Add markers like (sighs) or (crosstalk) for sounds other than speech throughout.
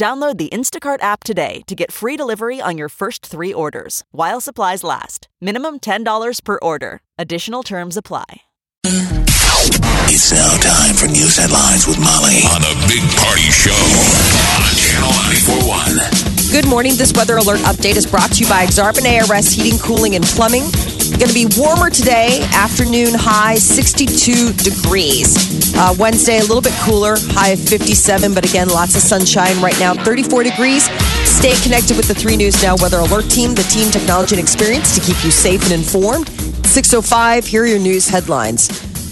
Download the Instacart app today to get free delivery on your first three orders while supplies last. Minimum $10 per order. Additional terms apply. It's now time for news headlines with Molly on a big party show on Channel 941. Good morning. This weather alert update is brought to you by Exarban ARS Heating, Cooling, and Plumbing. Going to be warmer today. Afternoon high 62 degrees. Uh, Wednesday a little bit cooler, high of 57, but again lots of sunshine right now. 34 degrees. Stay connected with the Three News Now Weather Alert Team, the team technology and experience to keep you safe and informed. 605. Here are your news headlines.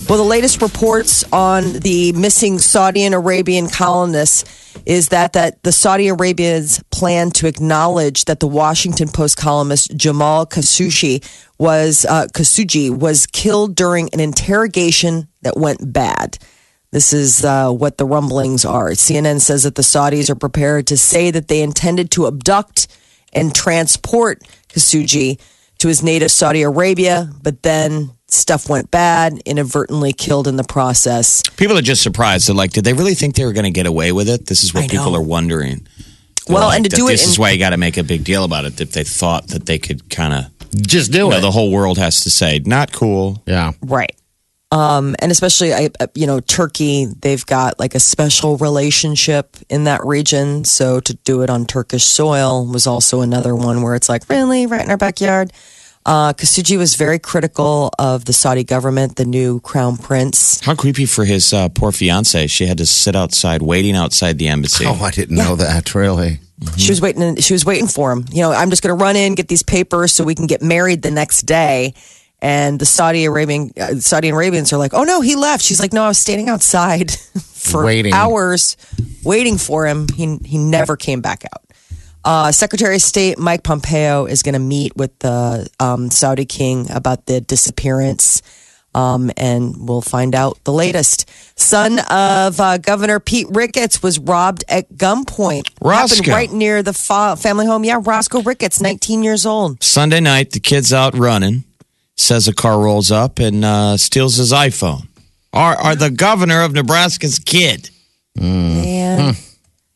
Well, the latest reports on the missing Saudi and Arabian colonists is that that the Saudi Arabians plan to acknowledge that the Washington Post columnist Jamal Khashoggi was uh, Khashoggi was killed during an interrogation that went bad. This is uh, what the rumblings are. CNN says that the Saudis are prepared to say that they intended to abduct and transport Khashoggi to his native Saudi Arabia, but then stuff went bad, inadvertently killed in the process. People are just surprised. They're like, did they really think they were going to get away with it? This is what I people know. are wondering. They're Well, like, and to that do it This is why you got to make a big deal about it. If they thought that they could kind of, Just do you know, it. the whole world has to say, not cool. yeah. Right. Um, and especially, I, uh, you know, Turkey, they've got like a special relationship in that region. So to do it on Turkish soil was also another one where it's like, really, right in our backyard. Uh, Khashoggi was very critical of the Saudi government, the new crown prince. How creepy for his uh, poor fiance. She had to sit outside, waiting outside the embassy. Oh, I didn't know that. Really? She was waiting. She was waiting for him. You know, I'm just going to run in, get these papers, so we can get married the next day. And the Saudi Arabian uh, Saudi Arabians are like, "Oh no, he left." She's like, "No, I was standing outside (laughs) for Waiting. hours, waiting for him. He he never came back out." Uh, Secretary of State Mike Pompeo is going to meet with the um, Saudi king about the disappearance. Um, and we'll find out the latest. Son of uh, Governor Pete Ricketts was robbed at gunpoint. Happened right near the fa- family home. Yeah, Roscoe Ricketts, 19 years old. Sunday night, the kid's out running. Says a car rolls up and uh, steals his iPhone. Are, are the governor of Nebraska's kid? Man.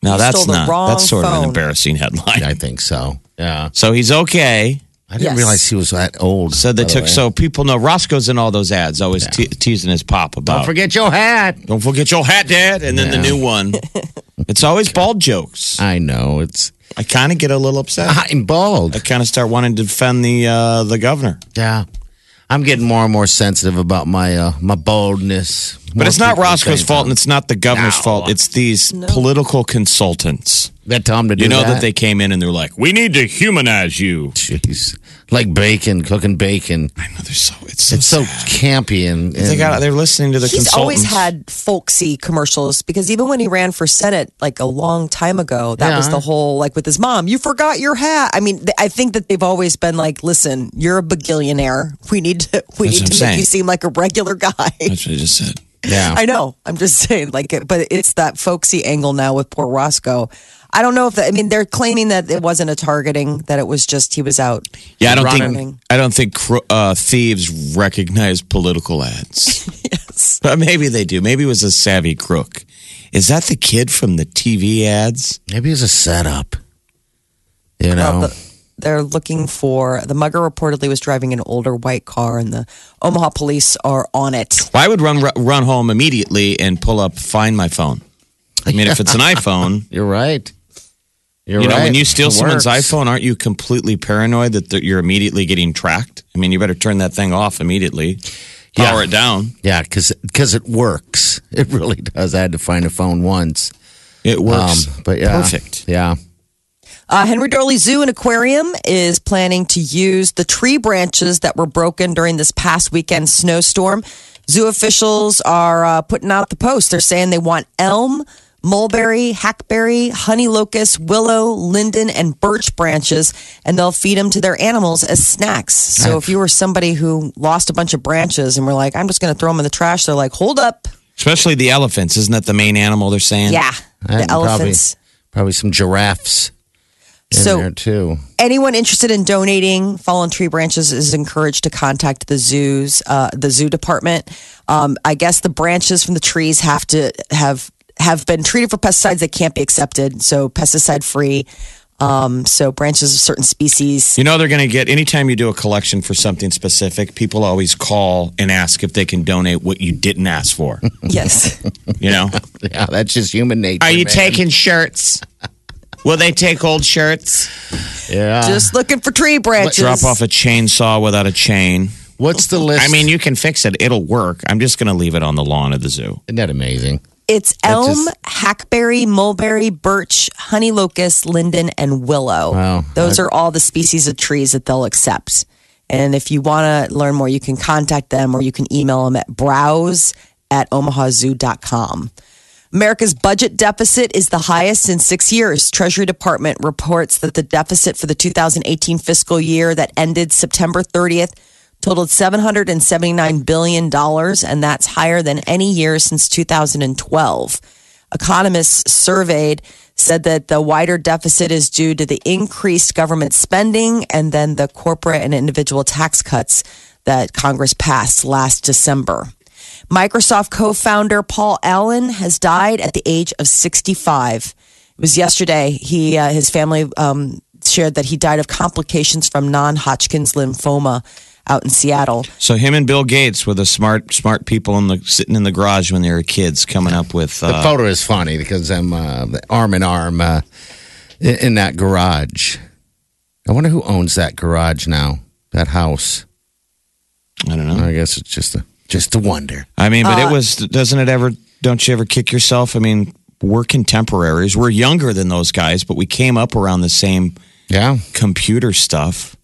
Now You that's stole the not. wrong That's sort of an embarrassing headline. I think so. Yeah. So he's okay. I didn't Yes. realize he was that old. So they by the took so people know Roscoe's in all those ads, always te- teasing his pop about. Don't forget your hat. Don't forget your hat, Dad. And then the new one. (laughs) it's always bald jokes. I know it's. I kind of get a little upset. I'm bald. I kind of start wanting to defend the uh, the governor. Yeah. I'm getting more and more sensitive about my uh, my baldness. But it's not Roscoe's fault, and it's not the governor's No. fault. It's these political consultants. that tell Tom to do You know that? that they came in and they're like, "We need to humanize you." Jeez, like bacon, cooking bacon. I know they're so it's so, It's so campy and, they got they're listening to the He's consultants. always had folksy commercials because even when he ran for Senate like a long time ago, that was the whole like with his mom, you forgot your hat. I mean, I think that they've always been like, listen, you're a bagillionaire. We need to we That's need to I'm make you seem like a regular guy. That's what I just said. Yeah. I know. I'm just (laughs) saying, like, it- but it's that folksy angle now with poor Roscoe. I don't know if that, I mean they're claiming that it wasn't a targeting, that it was just he was out. Yeah, I don't running. think I don't think uh, thieves recognize political ads. (laughs) yes. But maybe they do. Maybe it was a savvy crook. Is that the kid from the TV ads? Maybe it's a setup. You know, Well, the, they're looking for the mugger. Reportedly, was driving an older white car, and the Omaha police are on it. Well, I would run run home immediately and pull up find my phone. I mean, if it's an (laughs) iPhone, you're right. You're you know, right. when you steal It someone's works. iPhone, aren't you completely paranoid that you're immediately getting tracked? I mean, you better turn that thing off immediately. Power Yeah. it down. Yeah, because it works. (laughs) It really does. I had to find a phone once. It works. Um, but yeah, perfect. Yeah, Uh, Henry Doorly Zoo and Aquarium is planning to use the tree branches that were broken during this past weekend snowstorm. Zoo officials are uh, putting out the post. They're saying they want elm, mulberry, hackberry, honey locust, willow, linden, and birch branches, and they'll feed them to their animals as snacks. So if you were somebody who lost a bunch of branches and were like, I'm just going to throw them in the trash, they're like, hold up. Especially the elephants. Isn't that the main animal they're saying? Yeah, the And probably- elephants. Probably some giraffes So- there too. anyone interested in donating fallen tree branches is encouraged to contact the zoos, uh, the zoo department. Um, I guess the branches from the trees have to have have been treated for pesticides that can't be accepted, so pesticide free. Um, so branches of certain species. You know they're going to get anytime you do a collection for something specific, people always call and ask if they can donate what you didn't ask for. (laughs) Yes, You know, (laughs) Yeah, that's just human nature. are you man. taking shirts? Will they take old shirts? Yeah. just looking for tree branches. Drop off a chainsaw without a chain. What's the list? I mean, you can fix it; it'll work. I'm just going to leave it on the lawn of the zoo. isn't that amazing? It's elm, just- hackberry, mulberry, birch, honey locust, linden, and willow. Wow. Those are all the species of trees that they'll accept. And if you want to learn more, you can contact them or you can email them at browse at omahazoo.com. America's budget deficit is the highest in six years. Treasury Department reports that the deficit for the 2018 fiscal year that ended September 30th totaled $779 billion, and that's higher than any year since 2012. Economists surveyed said that the wider deficit is due to the increased government spending and then the corporate and individual tax cuts that Congress passed last December. Microsoft co founder Paul Allen has died at the age of 65. It was yesterday. He, uh, his family um, shared that he died of complications from non Hodgkin's lymphoma out in Seattle. So him and Bill Gates were the smart, smart people in the sitting in the garage when they were kids, coming up with. The Uh, photo is funny because I'm uh, arm in arm uh, in, in that garage. I wonder who owns that garage now, that house. I don't know. I guess it's just a just a wonder. I mean, but Uh, it was. Doesn't it ever? Don't you ever kick yourself? I mean, we're contemporaries. We're younger than those guys, but we came up around the same Yeah, computer stuff.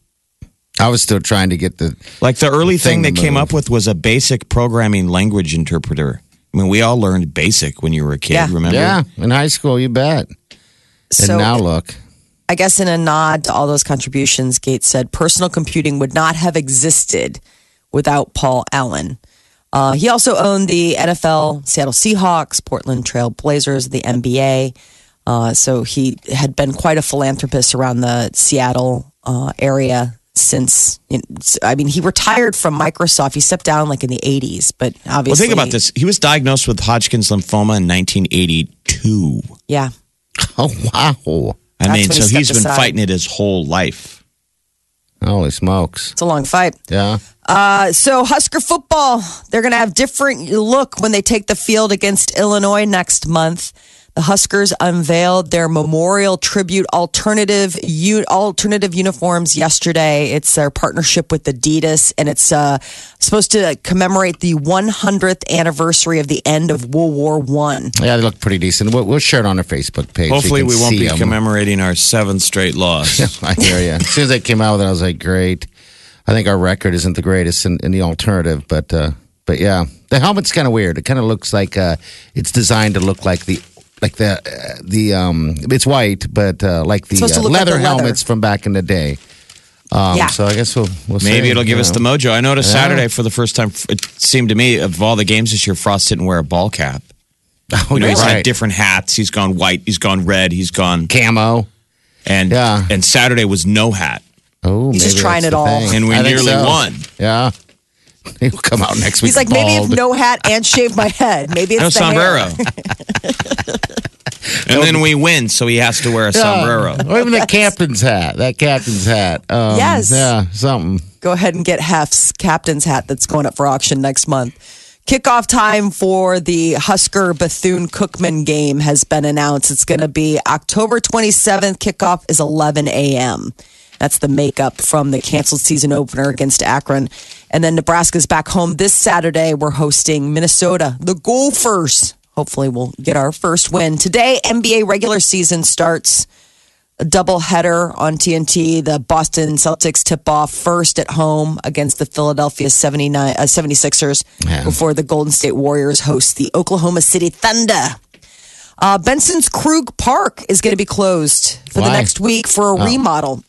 I was still trying to get the Like the early thing Thing they came up with was a basic programming language interpreter. I mean, we all learned basic when you were a kid. Yeah. Remember? yeah in high school. You bet. So and now look, I guess in a nod to all those contributions, Gates said personal computing would not have existed without Paul Allen. Uh, he also owned the NFL, Seattle Seahawks, Portland Trail Blazers, the NBA. Uh, so he had been quite a philanthropist around the Seattle uh, area since. I mean, he retired from Microsoft. He stepped down like in the '80s, but obviously, Well, think about this. He was diagnosed with Hodgkin's lymphoma in 1982. Yeah, (laughs) oh wow, I That's mean, so he so he's been aside. fighting it his whole life. Holy smokes! it's a long fight. Yeah, Uh, so Husker football, they're going to have different look when they take the field against Illinois next month. The Huskers unveiled their memorial tribute alternative u- alternative uniforms yesterday. It's their partnership with Adidas, and it's uh, supposed to commemorate the 100th anniversary of the end of World War One. yeah, they look pretty decent. We'll, we'll share it on our Facebook page. Hopefully, can we won't be be 'em. commemorating our seventh straight loss. (laughs) I hear you. As soon as they came out with it, I was like, great. I think our record isn't the greatest in, in the alternative, but uh, but yeah, the helmet's kind of weird. It kind of looks like uh, it's designed to look like the like the uh, the um it's white, but uh, like the supposed to uh, look like leather the leather. helmets from back in the day. Um, Yeah. So I guess we'll we'll Maybe see, it'll give you us the know. mojo. I noticed Yeah. Saturday for the first time. It seemed to me of all the games this year, Frost didn't wear a ball cap. (laughs) Oh, You know, he's right. had different hats. He's gone white. He's gone red. He's gone camo. and Yeah. and Saturday was no hat, Oh, He's just maybe trying that's it the all. thing. and we I think nearly so. won. Yeah, (laughs) he'll come out next week. He's like, maybe if no hat and shave my head, maybe it's No the hair. sombrero. (laughs) and then we win, so he has to wear a sombrero. or even that captain's hat. That captain's hat. Um, Yes. Yeah, something. go ahead and get Hef's captain's hat that's going up for auction next month. Kickoff time for the Husker Bethune Cookman game has been announced. It's going to be October 27th. Kickoff is 11 a.m. That's the makeup from the canceled season opener against Akron. And then Nebraska's back home this Saturday. We're hosting Minnesota, the Gophers. Hopefully, we'll get our first win. Today, NBA regular season starts a double header on TNT. The Boston Celtics tip off first at home against the Philadelphia 79, uh, 76ers Yeah. before the Golden State Warriors host the Oklahoma City Thunder. Uh, Benson's Krug Park is going to be closed for the next week for a remodel.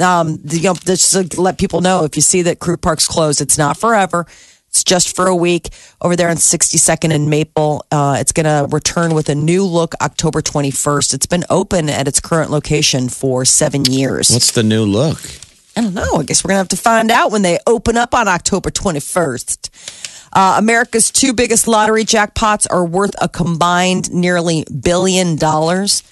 Um, you know, just to let people know if you see that Krug Park's closed, it's not forever. It's just for a week over there on 62nd and Maple. Uh, it's going to return with a new look October 21st. It's been open at its current location for seven years. What's the new look? I don't know. I guess we're going to have to find out when they open up on October 21st. Uh, America's two biggest lottery jackpots are worth a combined nearly billion dollars.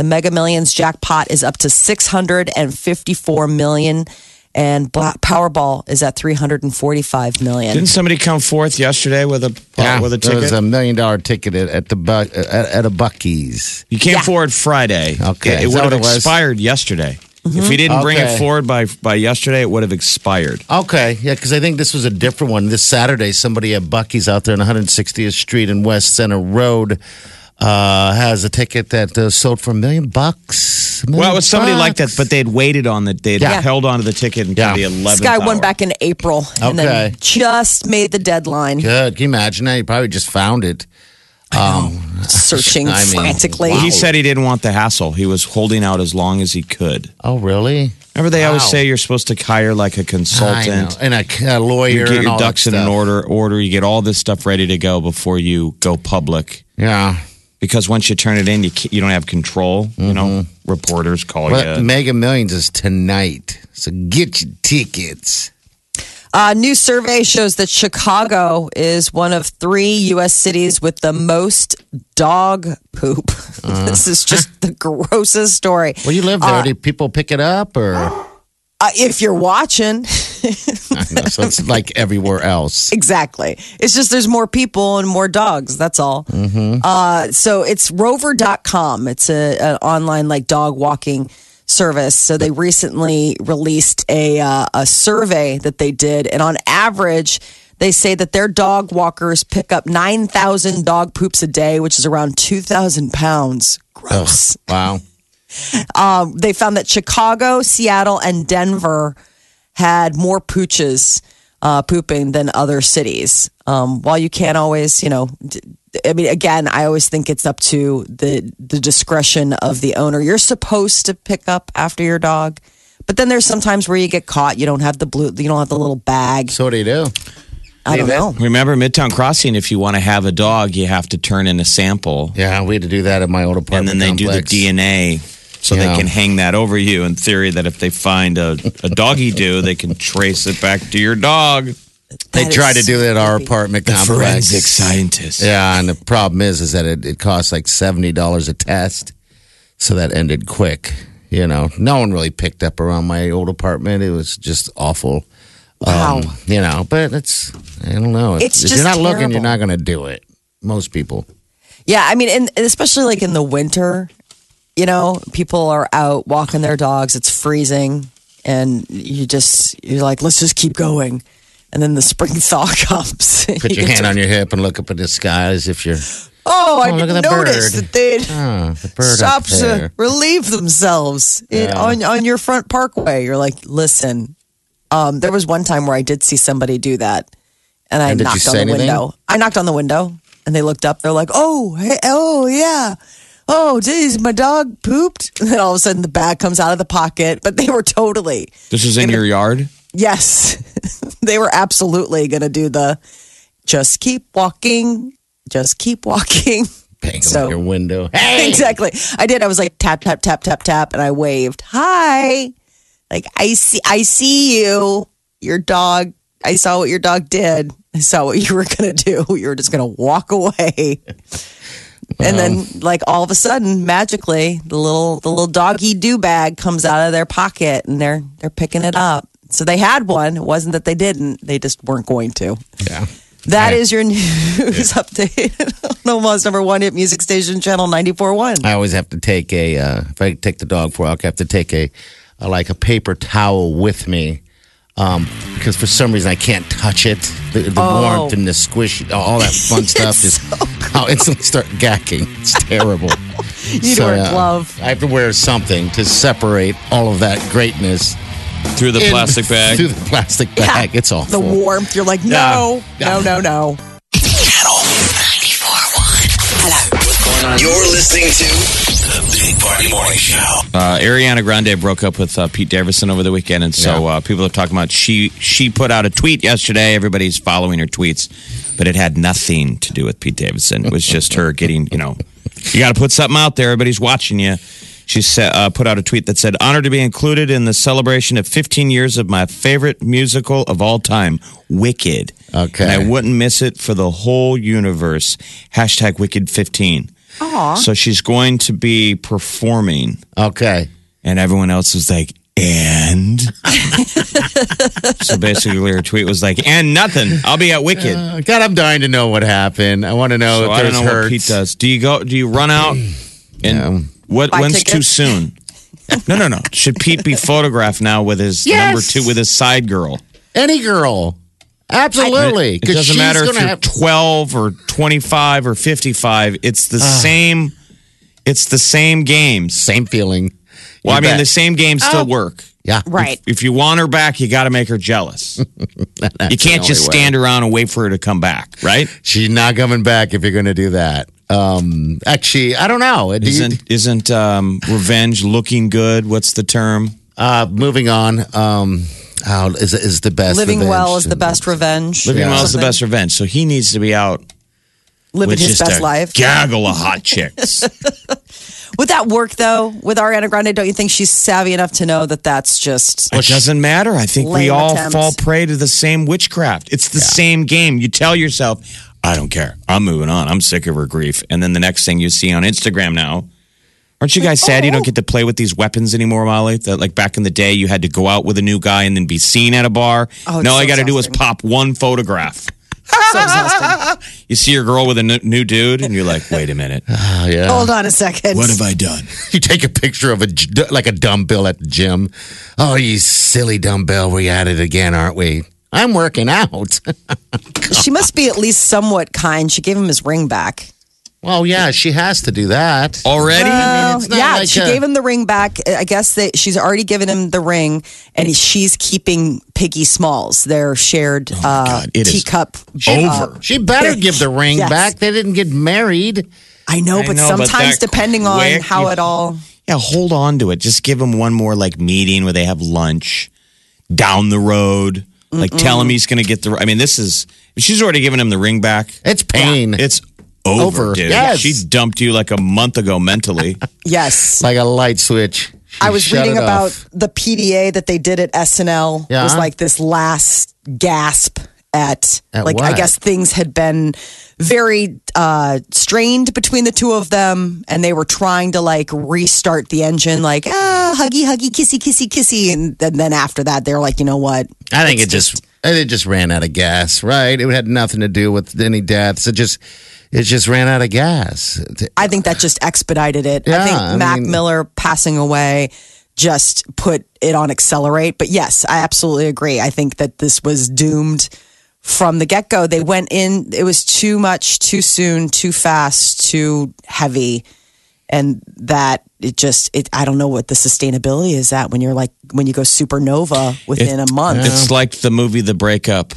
The Mega Millions jackpot is up to 654 million and Black Powerball is at 345 million. Didn't somebody come forth yesterday with a Yeah, with a ticket? there was a million dollar ticket at, at the Bu- at, at a Bucky's. you came Yeah. forward Friday. Okay, It, is would have it expired yesterday. Mm-hmm. If he didn't bring it Okay. forward by by yesterday, it would have expired. Okay, yeah, because I think this was a different one. This Saturday, somebody at Bucky's out there on 160th Street and West Center Road uh, has a ticket that uh, sold for a million bucks. A Well, it was somebody like that, but they'd waited on the they'd Yeah. held onto the ticket until Yeah. the 11th. This guy won hour. back in April and then Okay. just made the deadline, Good. Can you imagine that? He probably just found it. Um, searching (laughs) I mean, frantically. wow. He said he didn't want the hassle. He was holding out as long as he could. oh, really? Remember, they always say you're supposed to hire like a consultant. And a, a lawyer. You get and your all ducks in an order. Order. You get all this stuff ready to go before you go public. Yeah. Because once you turn it in, you you don't have control. You know, mm-hmm. reporters call Well, you. Mega Millions is tonight. So get your tickets. A new survey shows that Chicago is one of three U.S. cities with the most dog poop. (laughs) Uh-huh. this is just the (laughs) grossest story. Well, you live there. Uh, Do people pick it up or? (gasps) Uh, if you're watching, I (laughs) know, so it's like everywhere else. exactly. It's just there's more people and more dogs. That's all. Uh, so it's rover.com. It's a, an online like dog walking service. So they recently released a, uh, a survey that they did. And on average, they say that their dog walkers pick up 9,000 dog poops a day, which is around 2,000 pounds. Gross. Wow. (laughs) Um, they found that Chicago, Seattle, and Denver had more pooches uh, pooping than other cities. Um, while you can't always, you know, I mean, again, I always think it's up to the the discretion of the owner. You're supposed to pick up after your dog, but then there's sometimes where you get caught. You don't have the blue, you don't have the little bag. So what do you do? I don't know. Remember, Midtown Crossing. If you want to have a dog, you have to turn in a sample, Yeah, we had to do that at my old apartment. and then they do the. DNA. So Yeah. they can hang that over you in theory that if they find a, a doggy do, they can trace it back to your dog. They That tried to do it at our apartment The complex. forensic scientist. Yeah, and the problem is, is that it, it costs like seventy dollars a test, so that ended quick. You know, no one really picked up around my old apartment. It was just awful. Wow. Um, you know, but it's I don't know. If, It's if just you're not looking, you're not going to do it. Most people. Yeah, I mean, and and especially like in the winter, you know, people are out walking their dogs. It's freezing, and you just you're like, let's just keep going. And then the spring (laughs) thaw comes. (laughs) Put your hand on your hip and look up at the sky as if you're Oh, I Oh, look didn't at the notice bird. that they'd oh, the bird stop to relieve themselves in, Yeah. on on your front parkway. You're like, listen. Um, there was one time where I did see somebody do that, and I And knocked on the anything? window. I knocked on the window, and they looked up. They're like, "Oh, hey, oh yeah." Oh, geez, my dog pooped. And then all of a sudden, the bag comes out of the pocket. But they were totally, This is in your yard. yes, (laughs) they were absolutely going to do the just keep walking, just keep walking. Bang So- your window. Hey, (laughs) exactly. I did. I was like tap tap tap tap tap, and I waved hi. Like I see, I see you. Your dog. I saw what your dog did. I saw what you were gonna do. (laughs) You were just gonna walk away. And then, like all of a sudden, magically, the little the little doggy do bag comes out of their pocket, and they're they're picking it up. So they had one. It wasn't that they didn't; they just weren't going to. Yeah. That is your (laughs) news update. (laughs) Omaha's number one hit music station, channel 94.1. I always have to take a uh, if I take the dog for a walk, I have to take a, a like a paper towel with me. Um, because for some reason I can't touch it. The, the Oh. warmth and the squish, all that (laughs) fun stuff, just I'll instantly start gacking. It's terrible. (laughs) You need to wear a glove. I have to wear something to separate all of that greatness Through the in- plastic bag. (laughs) Through the plastic bag. It's awful. The warmth, you're like, no, Yeah. no, no, no. You're listening to the Big Party Morning Show. Uh, Ariana Grande broke up with uh, Pete Davidson over the weekend, and so uh, people are talking about she she put out a tweet yesterday. Everybody's following her tweets, but it had nothing to do with Pete Davidson. It was just her getting, you know, you got to put something out there. Everybody's watching you. She said, uh, put out a tweet that said, "Honored to be included in the celebration of 15 years of my favorite musical of all time, Wicked. Okay. and I wouldn't miss it for the whole universe." Hashtag Wicked 15. So she's going to be performing. Okay. And everyone else was like, and? (laughs) so basically, her tweet was like, and nothing. I'll be at Wicked. Uh, God, I'm dying to know what happened. I want to know so if I don't know hurts. what Pete does. Do you go, do you run out? (clears throat) And Yeah. what, Buy when's too soon? No, no, no. Should Pete be photographed now with his (laughs) Yes. number two, with his side girl? Any girl. Absolutely. It doesn't she's matter if you're have- 12 or 25 or 55. It's the same, it's the same games. same feeling. Well, You I mean, bet. the same games still Oh. work. Yeah. Right. If you want her back, you got to make her jealous. (laughs) you can't just stand around and wait for her to come back, right? She's not coming back if you're going to do that. Um, actually, I don't know. Do you- Isn't isn't um, revenge looking good? What's the term? uh, moving on. Um, how is is is the best? Living revenge. well is the best revenge. Living Yeah. well is the best revenge. So he needs to be out Living his just best a life. gaggle of hot chicks. (laughs) Would that work though with Ariana Grande? Don't you think she's savvy enough to know that that's just it doesn't matter. I think we all attempt. fall prey to the same witchcraft. It's the same game. You tell yourself, I don't care. I'm moving on. I'm sick of her grief. And then the next thing you see on Instagram now, aren't you guys sad you don't (laughs) get to play with these weapons anymore, Molly? That like back in the day, you had to go out with a new guy and then be seen at a bar. Oh, it's no, all so you got to do is pop one photograph. (laughs) so exhausting? You see your girl with a n- new dude, and you're like, wait a minute. Oh, (sighs) yeah. Hold on a second. What have I done? (laughs) You take a picture of a like a dumbbell at the gym. Oh, you silly dumbbell, we at it again, aren't we? I'm working out. she must be at least somewhat kind. She gave him his ring back. Well, yeah, she has to do that. Already? Well, it's not yeah, like she a- gave him the ring back. I guess that she's already given him the ring, and she's keeping Piggy Smalls, their shared uh, Oh God, teacup. over. She better give the ring Yes. back. They didn't get married. I know, I but know, sometimes that depending on quick, how you- it all. Yeah, hold on to it. Just give him one more like meeting where they have lunch down the road. Like tell him he's going to get the. I mean, this is. She's already given him the ring back. It's pain. It's over, Over. dude. Yes. She dumped you like a month ago mentally. (laughs) Yes. like a light switch. She I was reading about off. the PDA that they did at SNL. Yeah. was like this last gasp at, At like I guess things had been very uh strained between the two of them and they were trying to like restart the engine like ah huggy huggy kissy kissy kissy and, and then after that they're like you know what I think it It's just, it just ran out of gas, right? It had nothing to do with any deaths. It just it just ran out of gas. I think that just expedited it. I think I Mac mean- Miller passing away just put it on accelerate. But yes, I absolutely agree. I think that this was doomed from the get go. They went in, it was too much, too soon, too fast, too heavy. And that it just, it, I don't know what the sustainability is at when you're like, when you go supernova within a month. It's like the movie The Breakup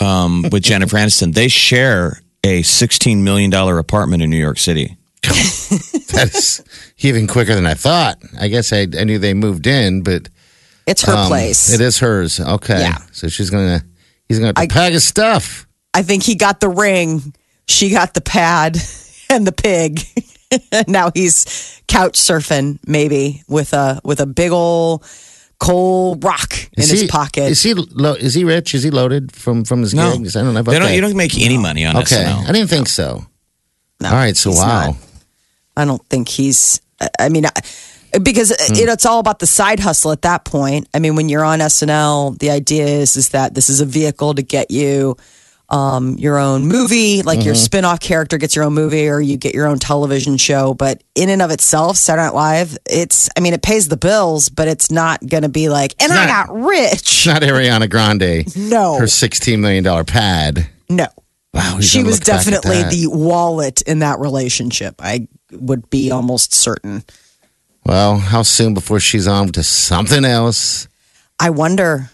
um, with Jennifer Aniston. They share a $16 million apartment in New York City. (laughs) That's even quicker than I thought. I guess I, I knew they moved in, but It's her um, place. It is hers. Okay. Yeah. So she's gonna he's gonna I- pack his stuff. I think he got the ring, she got the pad (laughs) and the pig. (laughs) now he's couch surfing, maybe with a with a big old coal rock in Is his he, pocket. Is he lo- is he rich? Is he loaded from from his No. gigs? I don't know. They don't, Okay. you don't make any money on Okay. SNL. I didn't think so. No, All right. So he's wow. not. I don't think he's. I- I mean, I- because hmm. you know, it's all about the side hustle at that point. I mean, when you're on SNL, the idea is is that this is a vehicle to get you um, your own movie, like Mm-hmm. your spin-off character gets your own movie, or you get your own television show. But in and of itself, Saturday Night Live, it's I mean, it pays the bills, but it's not going to be like, and I not- got rich. (laughs) Not Ariana Grande. No. Her sixteen million dollar pad. No. Wow. She was look back at definitely that. the wallet in that relationship. I would be almost certain. Well, how soon before she's on to something else? I wonder.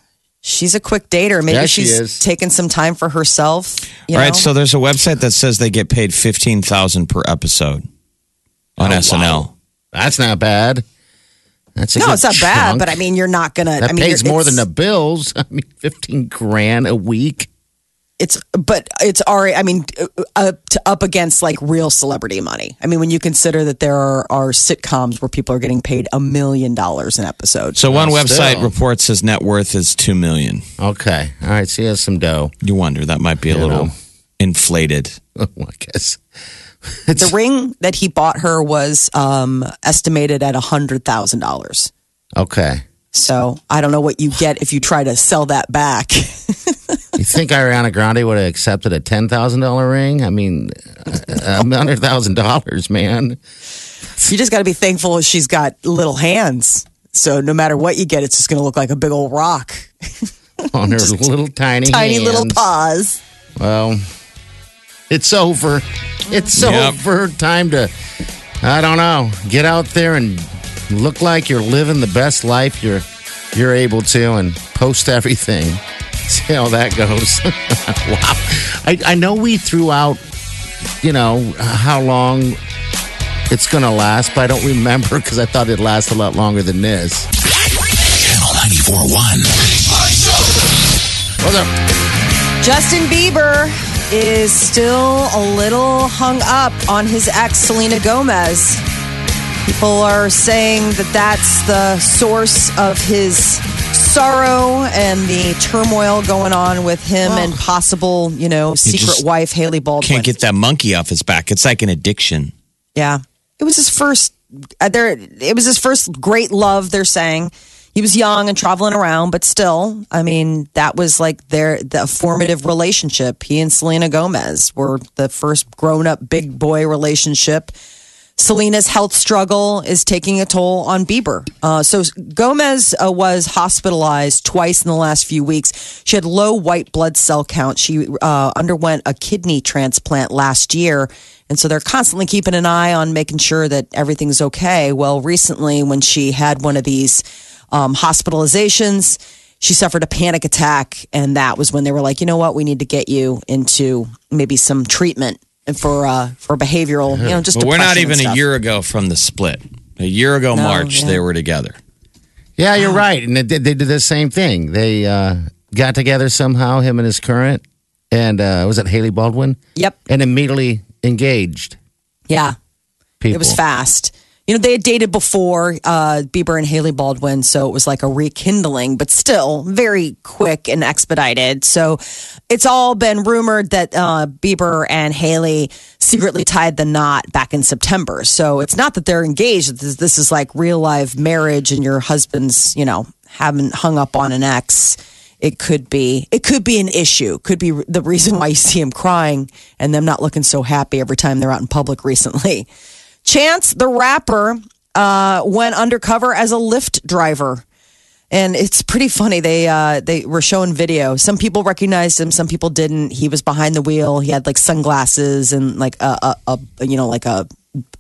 She's a quick dater. Maybe Yeah, she she's is. taking some time for herself. You All right, know? so there's a website that says they get paid 15000 per episode. on Oh, SNL. wow. That's not bad. That's a No, good it's not bad, but I mean, you're not gonna. that I mean, pays more than the bills. (laughs) I mean, fifteen grand a week. It's, but it's already. I mean, uh, up to, up against like real celebrity money. I mean, when you consider that there are, are sitcoms where people are getting paid a million dollars an episode. So one Well, website still. reports his net worth is two million. Okay, all right. So he has some dough. You wonder that might be a You little know. inflated. (laughs) I guess. (laughs) the ring that he bought her was um, estimated at a hundred thousand dollars. Okay. So I don't know what you get if you try to sell that back. (laughs) You think Ariana Grande would have accepted a ten thousand dollar ring? I mean, a hundred thousand dollars, man. you just got to be thankful she's got little hands. So no matter what you get, it's just going to look like a big old rock. (laughs) On her little tiny, Tiny little paws. Well, it's over. It's Yep. over. Time to, I don't know, get out there and look like you're living the best life you're you're able to, and post everything. (laughs) See how that goes. (laughs) wow. I, I know we threw out, you know, how long it's going to last, but I don't remember because I thought it'd last a lot longer than this. Channel 94.1. What's up? Justin Bieber is still a little hung up on his ex, Selena Gomez. People are saying that that's the source of his sorrow and the turmoil going on with him and possible, you know, secret just wife, Hailey Baldwin. Can't get that monkey off his back. It's like an addiction. Yeah, it was his first. Uh, there, it was his first great love. They're saying he was young and traveling around, but still, I mean, that was like their the formative relationship. He and Selena Gomez were the first grown up big boy relationship. Selena's health struggle is taking a toll on Bieber. Uh, so Gomez uh, was hospitalized twice in the last few weeks. She had low white blood cell count. She uh, underwent a kidney transplant last year. And so they're constantly keeping an eye on making sure that everything's okay. Well, recently, when she had one of these um, hospitalizations, she suffered a panic attack. And that was when they were like, you know what? We need to get you into maybe some treatment for uh, for behavioral, you know, just But we're not even a year ago from the split. A year ago, No, March, yeah. they were together. Yeah, you're right. And they, did- they did the same thing. They uh, got together somehow, him and his current, and uh, was it Hailey Baldwin? Yep. And immediately engaged Yeah. people. It was fast. You know, they had dated before uh, Bieber and Hailey Baldwin, so it was like a rekindling, but still very quick and expedited. So it's all been rumored that uh, Bieber and Hailey secretly (laughs) tied the knot back in September. So it's not that they're engaged. This, this is like real life marriage, and your husband's, you know, haven't hung up on an ex. It could be, it could be an issue. Could be the reason why you see him crying and them not looking so happy every time they're out in public recently. Chance, the rapper, uh, went undercover as a Lyft driver. And it's pretty funny. They uh, they were showing video. Some people recognized him, some people didn't. He was behind the wheel. He had like sunglasses and like a, a, a you know like a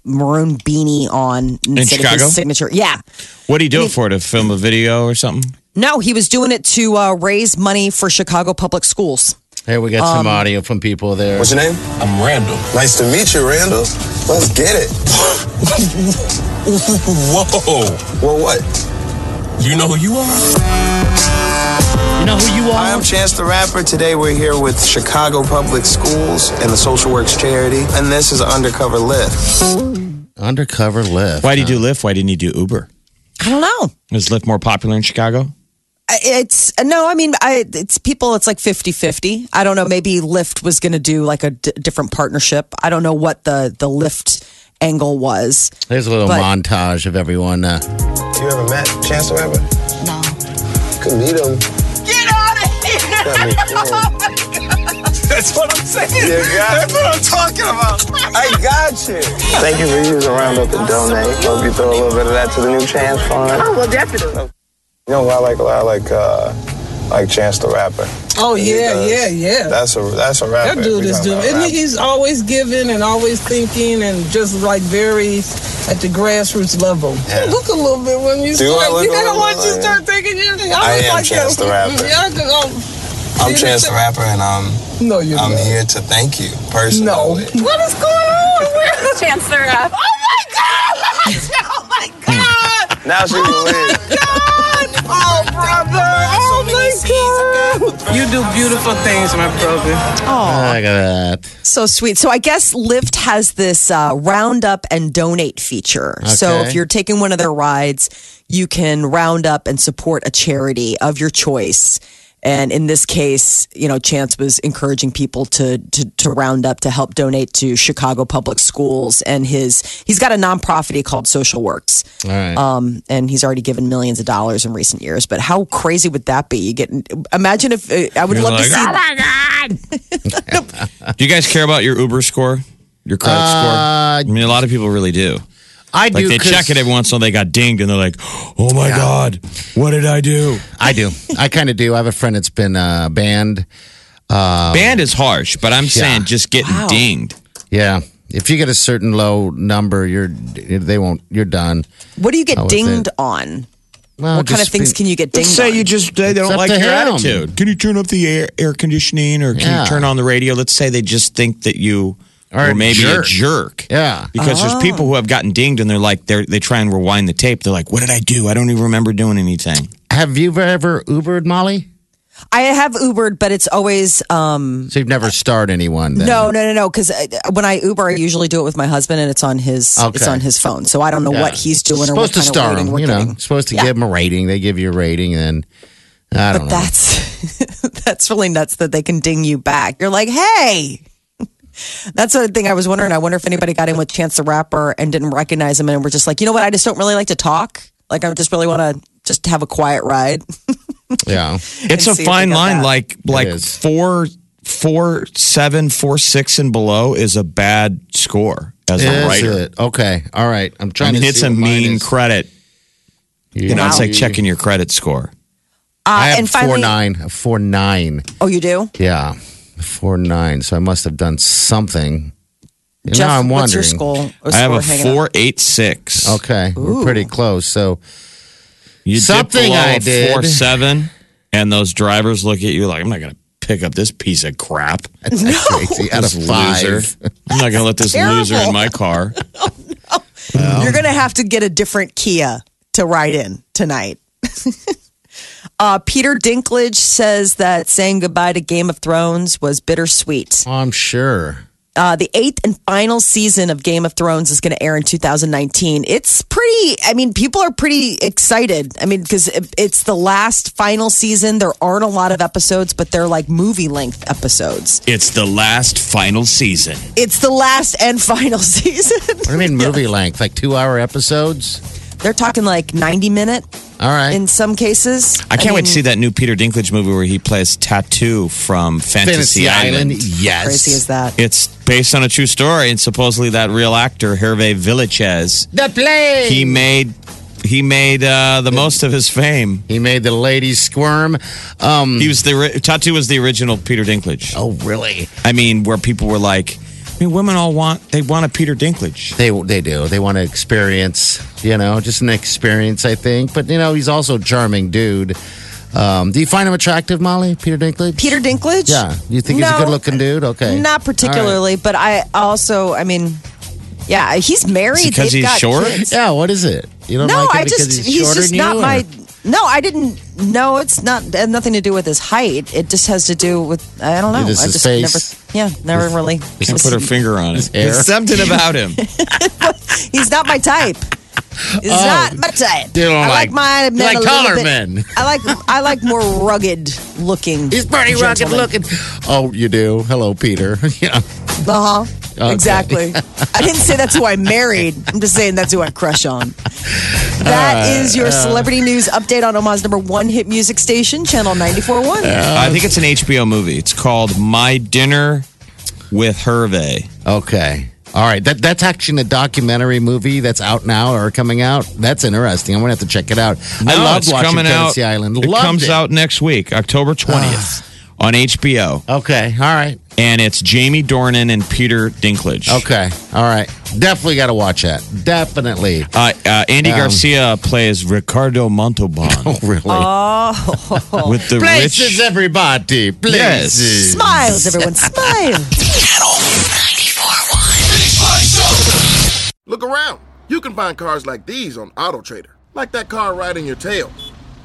maroon beanie on instead of Chicago? his signature. Yeah. What do you do it for? To film a video or something? No, he was doing it to uh, raise money for Chicago public schools. Here we got Um, some audio from people there. What's your name? I'm Randall. Nice to meet you, Randall. Let's get it. Whoa. Well, what? You know who you are? You know who you are? I'm Chance the Rapper. Today we're here with Chicago Public Schools and the Social Works Charity, and this is Undercover Lyft. Undercover Lyft. Why did you do Lyft? Why didn't you do Uber? I don't know. Is Lyft more popular in Chicago? I- It's no, I mean, I it's people. It's like 50-50. I don't know. Maybe Lyft was going to do like a d- different partnership. I don't know what the the Lyft angle was. There's a little But- montage of everyone. Uh, You ever met Chance the Rapper? No. Could meet him. Get out of here! (laughs) That's what I'm saying. You got That's what I'm talking about. I got you. Thank you for using Roundup to donate. Hope you throw a little bit of that to the new Chance Fund. Oh, well, definitely. You know I like a? I like, uh, like Chance the Rapper. Oh He yeah, does. yeah, yeah. That's a that's a rapper. That dude is doing. about And he's always giving and always thinking and just like very at the grassroots level. Yeah. You (laughs) look a little bit when you Do I start. look (laughs) You a know little once you like- start thinking you. I look am like Chance him. the Rapper. (laughs) Yeah, I could, I'm you Chance the Rapper, and um, No, you're I'm not. here to thank you personally. No. personally. What is going on? Chancellor. Uh, Oh my God! Oh my God! Now she can leave. Oh, brother! Oh my God! You do beautiful things, my brother. Look at that. So sweet. So I guess Lyft has this uh, round up and donate feature. So if you're taking one of their rides, you can round up and support a charity of your choice. And in this case, you know, Chance was encouraging people to, to to round up to help donate to Chicago Public Schools. And his he's got a nonprofit he called Social Works. All right. Um, and he's already given millions of dollars in recent years. But how crazy would that be? You get imagine if uh, I would You're love like, to see. "Oh my god! (laughs) do you guys care about your Uber score, your credit Uh, score? I mean, a lot of people really do. I Like do. they 'cause- check it every once in a while, they got dinged, and they're like, "Oh my god, what did I do?" I do. I kind of do. I have a friend that's been uh, banned. Band is harsh, but I'm saying just getting Wow. dinged. Yeah. If you get a certain low number, you're they won't. You're done. What do you get dinged it. on? Well, What kind of things be- can you get dinged Let's say on? you just they don't like your him. attitude. Can you turn up the air, air conditioning, or can Yeah. you turn on the radio? Let's say they just think that you Or or maybe jerk. a jerk. Yeah. Because there's people who have gotten dinged and they're like they they try and rewind the tape. They're like, "What did I do? I don't even remember doing anything." Have you ever Ubered, Molly? I have Ubered, but it's always um, So you've never starred anyone? Then. no, no, no, no. Because when I Uber, I usually do it with my husband, and it's on his it's on his phone. So I don't know Yeah. what he's doing or what supposed to kind star of rating You know, getting. supposed to Yeah. give them a rating. They give you a rating, and I don't But know. that's (laughs) that's really nuts that they can ding you back. You're like, hey. That's the thing I was wondering. I wonder if anybody got in with Chance the Rapper and didn't recognize him and were just like, you know what? I just don't really like to talk. Like, I just really want to just have a quiet ride. (laughs) yeah. It's a fine line. that. Like like four four seven four six and below is a bad score as a writer. it? Okay. All right. I'm trying I trying mean, to it's see a mean is. credit. You know, it's like checking your credit score. Uh, I have and four nine. a Four nine. Oh, you do? Yeah. Four nine. So I must have done something. And Jeff, now I'm what's wondering. your school? I have score a hanging out? four eight six. Okay, we're pretty close. So You Something dip below I a did. four seven, and those drivers look at you like, I'm not going to pick up this piece of crap. (laughs) that's crazy. Out of five. loser. I'm not going to let this Terrible. loser in my car. (laughs) Oh, You're going to have to get a different Kia to ride in tonight. (laughs) uh, Peter Dinklage says that saying goodbye to Game of Thrones was bittersweet. Oh, I'm sure. Uh, the eighth and final season of Game of Thrones is going to air in 2019. It's pretty, I mean, people are pretty excited. I mean, because it's the last final season. There aren't a lot of episodes, but they're like movie length episodes. It's the last final season. It's the last and final (laughs) season. What do you mean movie length? Like two hour episodes? They're talking like 90 minute All right. in some cases. I can't wait mean, to see that new Peter Dinklage movie where he plays Tattoo from Fantasy, Fantasy Island. Island. Yes. Crazy is that? It's based on a true story, and supposedly that real actor Hervé Villechaize, The play. he made he made uh, the most of his fame. He made the ladies squirm. Um, He was the Tattoo was the original Peter Dinklage. oh, really? I mean, where people were like, I mean, women all want they want a Peter Dinklage. They they do. They want to experience, you know, just an experience, I think. But, you know, he's also a charming dude. Um, do you find him attractive, Molly? Peter Dinklage? Peter Dinklage? Yeah. You think he's a good looking dude? Okay. Not particularly, but I also, I mean, yeah, he's married. because They've he's got short? kids. Yeah, what is it? You don't No, like him I because just, he's, he's, shorter just than not you, my. or- No, I didn't. No, it's not. It had nothing to do with his height. It just has to do with I don't know. Just I his just face? never. Yeah, never really. Can't put her finger on it. hair. There's something about him. (laughs) He's not my type. He's not my type. You don't I like, like- my you men like a taller bit- men. I like I like more rugged looking. He's pretty rugged looking. Oh, you do? Hello, Peter. (laughs) yeah. Uh huh. Okay. Exactly. (laughs) I didn't say that's who I married. I'm just saying that's who I crush on. That uh, is your uh. celebrity news update on Omaha's number one hit music station, Channel 94.1. I think it's an HBO movie. It's called My Dinner with Hervé. Okay. All right. That that's actually a documentary movie that's out now or coming out. That's interesting. I'm gonna have to check it out. I love watching coming Fantasy out. Island. It Loved comes it. out next week, October 20th on HBO. Okay. All right. And it's Jamie Dornan and Peter Dinklage. Okay. All right. Definitely got to watch that. Definitely. Uh, uh, Andy Um, Garcia plays Ricardo Montalban (laughs) Oh, really? with the Places, rich. everybody. Places. Smiles, everyone, smile. Channel 94.1. Big around. You can find cars like these on AutoTrader, like that car riding your tail.